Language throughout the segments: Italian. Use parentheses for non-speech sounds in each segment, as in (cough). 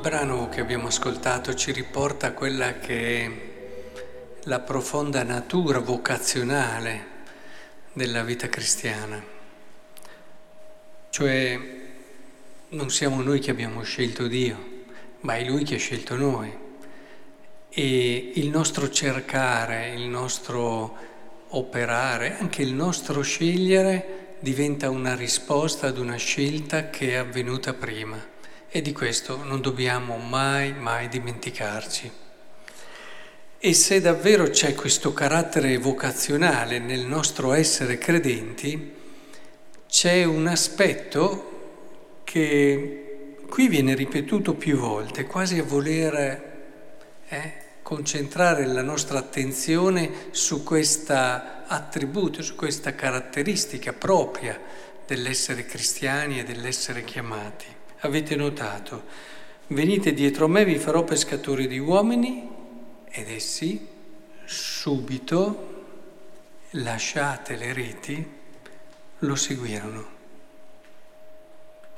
brano che abbiamo ascoltato ci riporta quella che è la profonda natura vocazionale della vita cristiana. Cioè non siamo noi che abbiamo scelto Dio, ma è Lui che ha scelto noi. E il nostro cercare, il nostro operare, anche il nostro scegliere diventa una risposta ad una scelta che è avvenuta prima e di questo non dobbiamo mai, mai dimenticarci. E se davvero c'è questo carattere vocazionale nel nostro essere credenti, c'è un aspetto che qui viene ripetuto più volte, quasi a voler eh, concentrare la nostra attenzione su questo attributo, su questa caratteristica propria dell'essere cristiani e dell'essere chiamati avete notato, venite dietro me, vi farò pescatori di uomini ed essi subito, lasciate le reti, lo seguirono.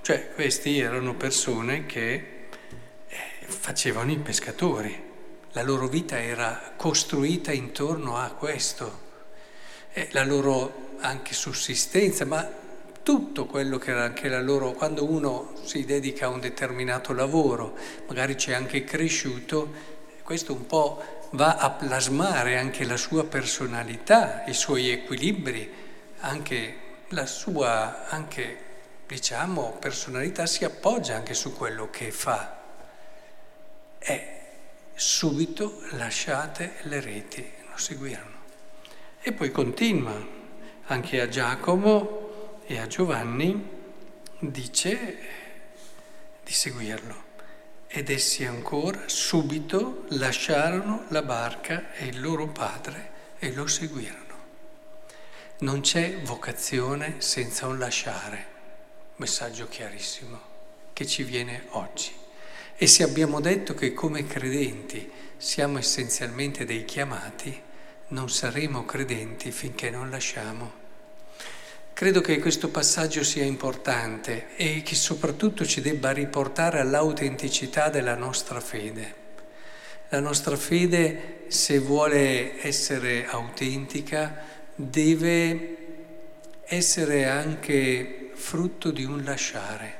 Cioè questi erano persone che eh, facevano i pescatori, la loro vita era costruita intorno a questo, la loro anche sussistenza, ma tutto quello che era anche la loro, quando uno si dedica a un determinato lavoro, magari c'è anche cresciuto, questo un po' va a plasmare anche la sua personalità, i suoi equilibri, anche la sua, anche, diciamo, personalità si appoggia anche su quello che fa. E subito lasciate le reti, lo seguirono. E poi continua anche a Giacomo e a Giovanni dice di seguirlo. Ed essi ancora subito lasciarono la barca e il loro padre e lo seguirono. Non c'è vocazione senza un lasciare. Messaggio chiarissimo che ci viene oggi. E se abbiamo detto che come credenti siamo essenzialmente dei chiamati, non saremo credenti finché non lasciamo Credo che questo passaggio sia importante e che soprattutto ci debba riportare all'autenticità della nostra fede. La nostra fede, se vuole essere autentica, deve essere anche frutto di un lasciare.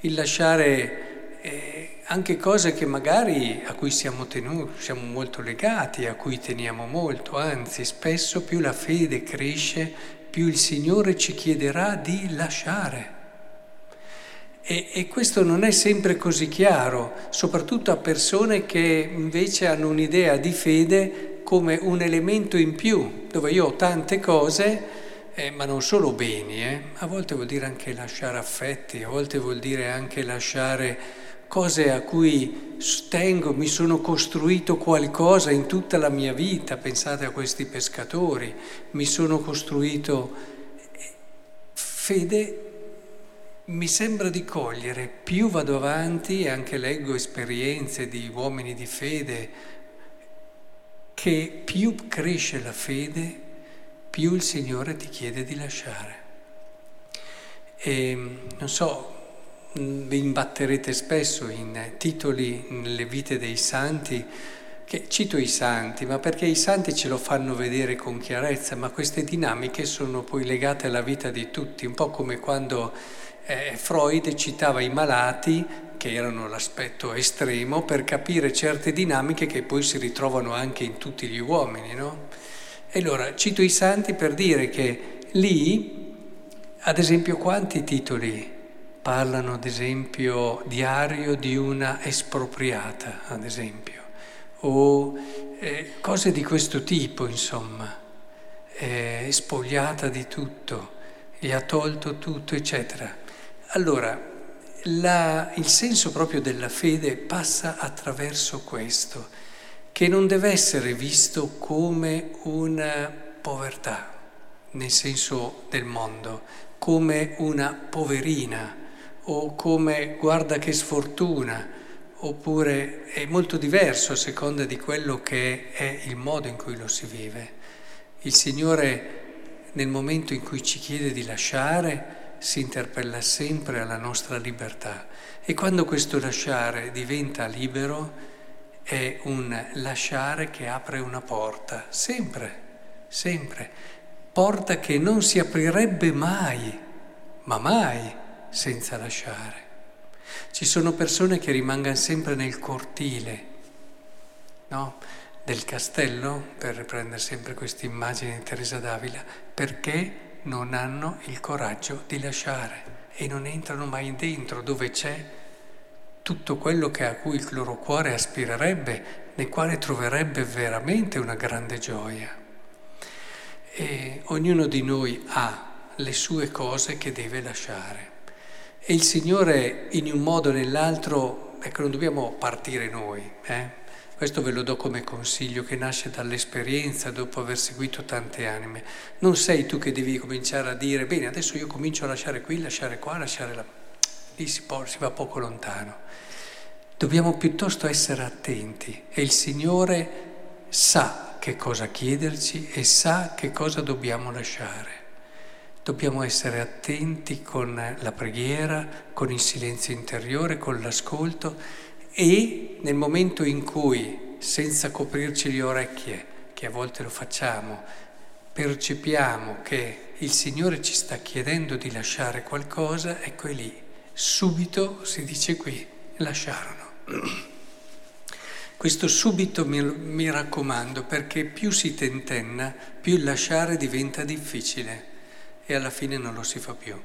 Il lasciare eh, anche cose che magari a cui siamo tenuti, siamo molto legati, a cui teniamo molto, anzi spesso più la fede cresce, più il Signore ci chiederà di lasciare. E, e, questo non è sempre così chiaro, soprattutto a persone che invece hanno un'idea di fede come un elemento in più, dove io ho tante cose, eh, ma non solo beni, eh. a volte vuol dire anche lasciare affetti, a volte vuol dire anche lasciare cose a cui tengo, mi sono costruito qualcosa in tutta la mia vita, pensate a questi pescatori, mi sono costruito fede, mi sembra di cogliere, più vado avanti e anche leggo esperienze di uomini di fede, che più cresce la fede, più il Signore ti chiede di lasciare. E non so, vi imbatterete spesso in titoli nelle vite dei santi, che cito i santi, ma perché i santi ce lo fanno vedere con chiarezza, ma queste dinamiche sono poi legate alla vita di tutti, un po' come quando eh, Freud citava i malati, che erano l'aspetto estremo, per capire certe dinamiche che poi si ritrovano anche in tutti gli uomini, no? E allora cito i santi per dire che lì, ad esempio, quanti titoli parlano ad esempio diario di una espropriata, ad esempio, o eh, cose di questo tipo, insomma, eh, spogliata di tutto, gli ha tolto tutto, eccetera. Allora, la, il senso proprio della fede passa attraverso questo, che non deve essere visto come una povertà, nel senso del mondo, come una poverina o come guarda che sfortuna, oppure è molto diverso a seconda di quello che è il modo in cui lo si vive. Il Signore nel momento in cui ci chiede di lasciare si interpella sempre alla nostra libertà. E quando questo lasciare diventa libero è un lasciare che apre una porta, sempre, sempre, porta che non si aprirebbe mai, ma mai senza lasciare. Ci sono persone che rimangono sempre nel cortile, no? del castello, per riprendere sempre questa immagine di Teresa d'Avila, perché non hanno il coraggio di lasciare e non entrano mai dentro dove c'è tutto quello che a cui il loro cuore aspirerebbe, nel quale troverebbe veramente una grande gioia. E ognuno di noi ha le sue cose che deve lasciare. E il Signore in un modo o nell'altro, ecco, non dobbiamo partire noi, eh? Questo ve lo do come consiglio che nasce dall'esperienza dopo aver seguito tante anime. Non sei tu che devi cominciare a dire, bene, adesso io comincio a lasciare qui, lasciare qua, lasciare là. Lì si, può, si va poco lontano. Dobbiamo piuttosto essere attenti e il Signore sa che cosa chiederci e sa che cosa dobbiamo lasciare. Dobbiamo essere attenti con la preghiera, con il silenzio interiore, con l'ascolto e nel momento in cui, senza coprirci le orecchie, che a volte lo facciamo, percepiamo che il Signore ci sta chiedendo di lasciare qualcosa, ecco è lì, subito si dice qui, lasciarono. (clears throat) Questo subito mi, mi raccomando perché più si tentenna, più il lasciare diventa difficile e alla fine non lo si fa più.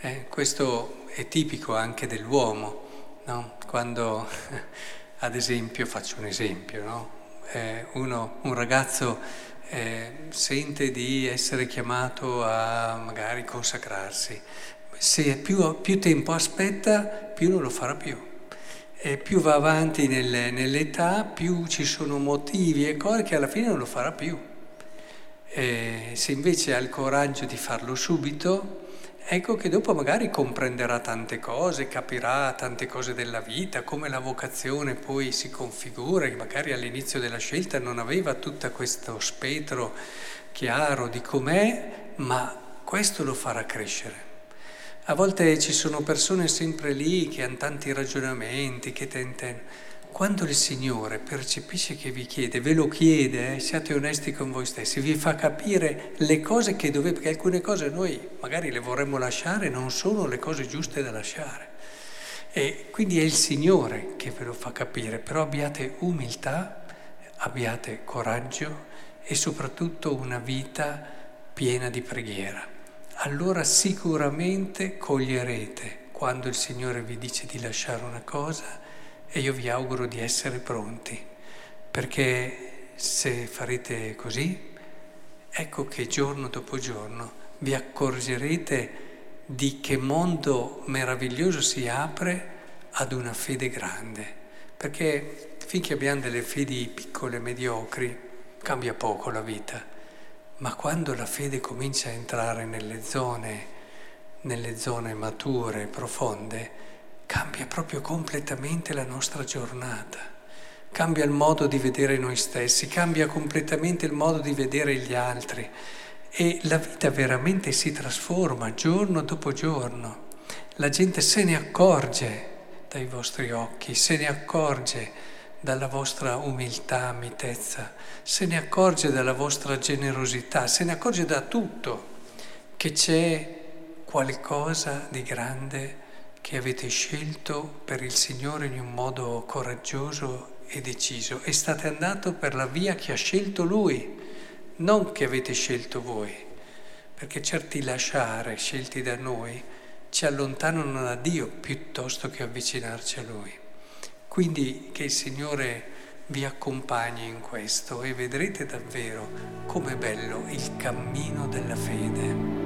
Eh, questo è tipico anche dell'uomo no? Quando, (laughs) ad esempio, faccio un esempio, no? eh, uno, un ragazzo eh, sente di essere chiamato a magari consacrarsi, se più, più tempo aspetta, più non lo farà più. E più va avanti nel, nell'età, più ci sono motivi e cose che alla fine non lo farà più. E se invece ha il coraggio di farlo subito, ecco che dopo magari comprenderà tante cose, capirà tante cose della vita, come la vocazione poi si configura, che magari all'inizio della scelta non aveva tutto questo spettro chiaro di com'è, ma questo lo farà crescere. A volte ci sono persone sempre lì che hanno tanti ragionamenti, che tentano quando il Signore percepisce che vi chiede, ve lo chiede, eh, siate onesti con voi stessi, vi fa capire le cose che dovete, perché alcune cose noi magari le vorremmo lasciare, non sono le cose giuste da lasciare. E quindi è il Signore che ve lo fa capire, però abbiate umiltà, abbiate coraggio e soprattutto una vita piena di preghiera. Allora sicuramente coglierete quando il Signore vi dice di lasciare una cosa e io vi auguro di essere pronti, perché se farete così, ecco che giorno dopo giorno vi accorgerete di che mondo meraviglioso si apre ad una fede grande, perché finché abbiamo delle fedi piccole, mediocri, cambia poco la vita, ma quando la fede comincia a entrare nelle zone, nelle zone mature, profonde, cambia proprio completamente la nostra giornata, cambia il modo di vedere noi stessi, cambia completamente il modo di vedere gli altri e la vita veramente si trasforma giorno dopo giorno. La gente se ne accorge dai vostri occhi, se ne accorge dalla vostra umiltà, mitezza, se ne accorge dalla vostra generosità, se ne accorge da tutto che c'è qualcosa di grande che avete scelto per il Signore in un modo coraggioso e deciso e state andando per la via che ha scelto Lui, non che avete scelto voi, perché certi lasciare scelti da noi ci allontanano da Dio piuttosto che avvicinarci a Lui. Quindi che il Signore vi accompagni in questo e vedrete davvero com'è bello il cammino della fede.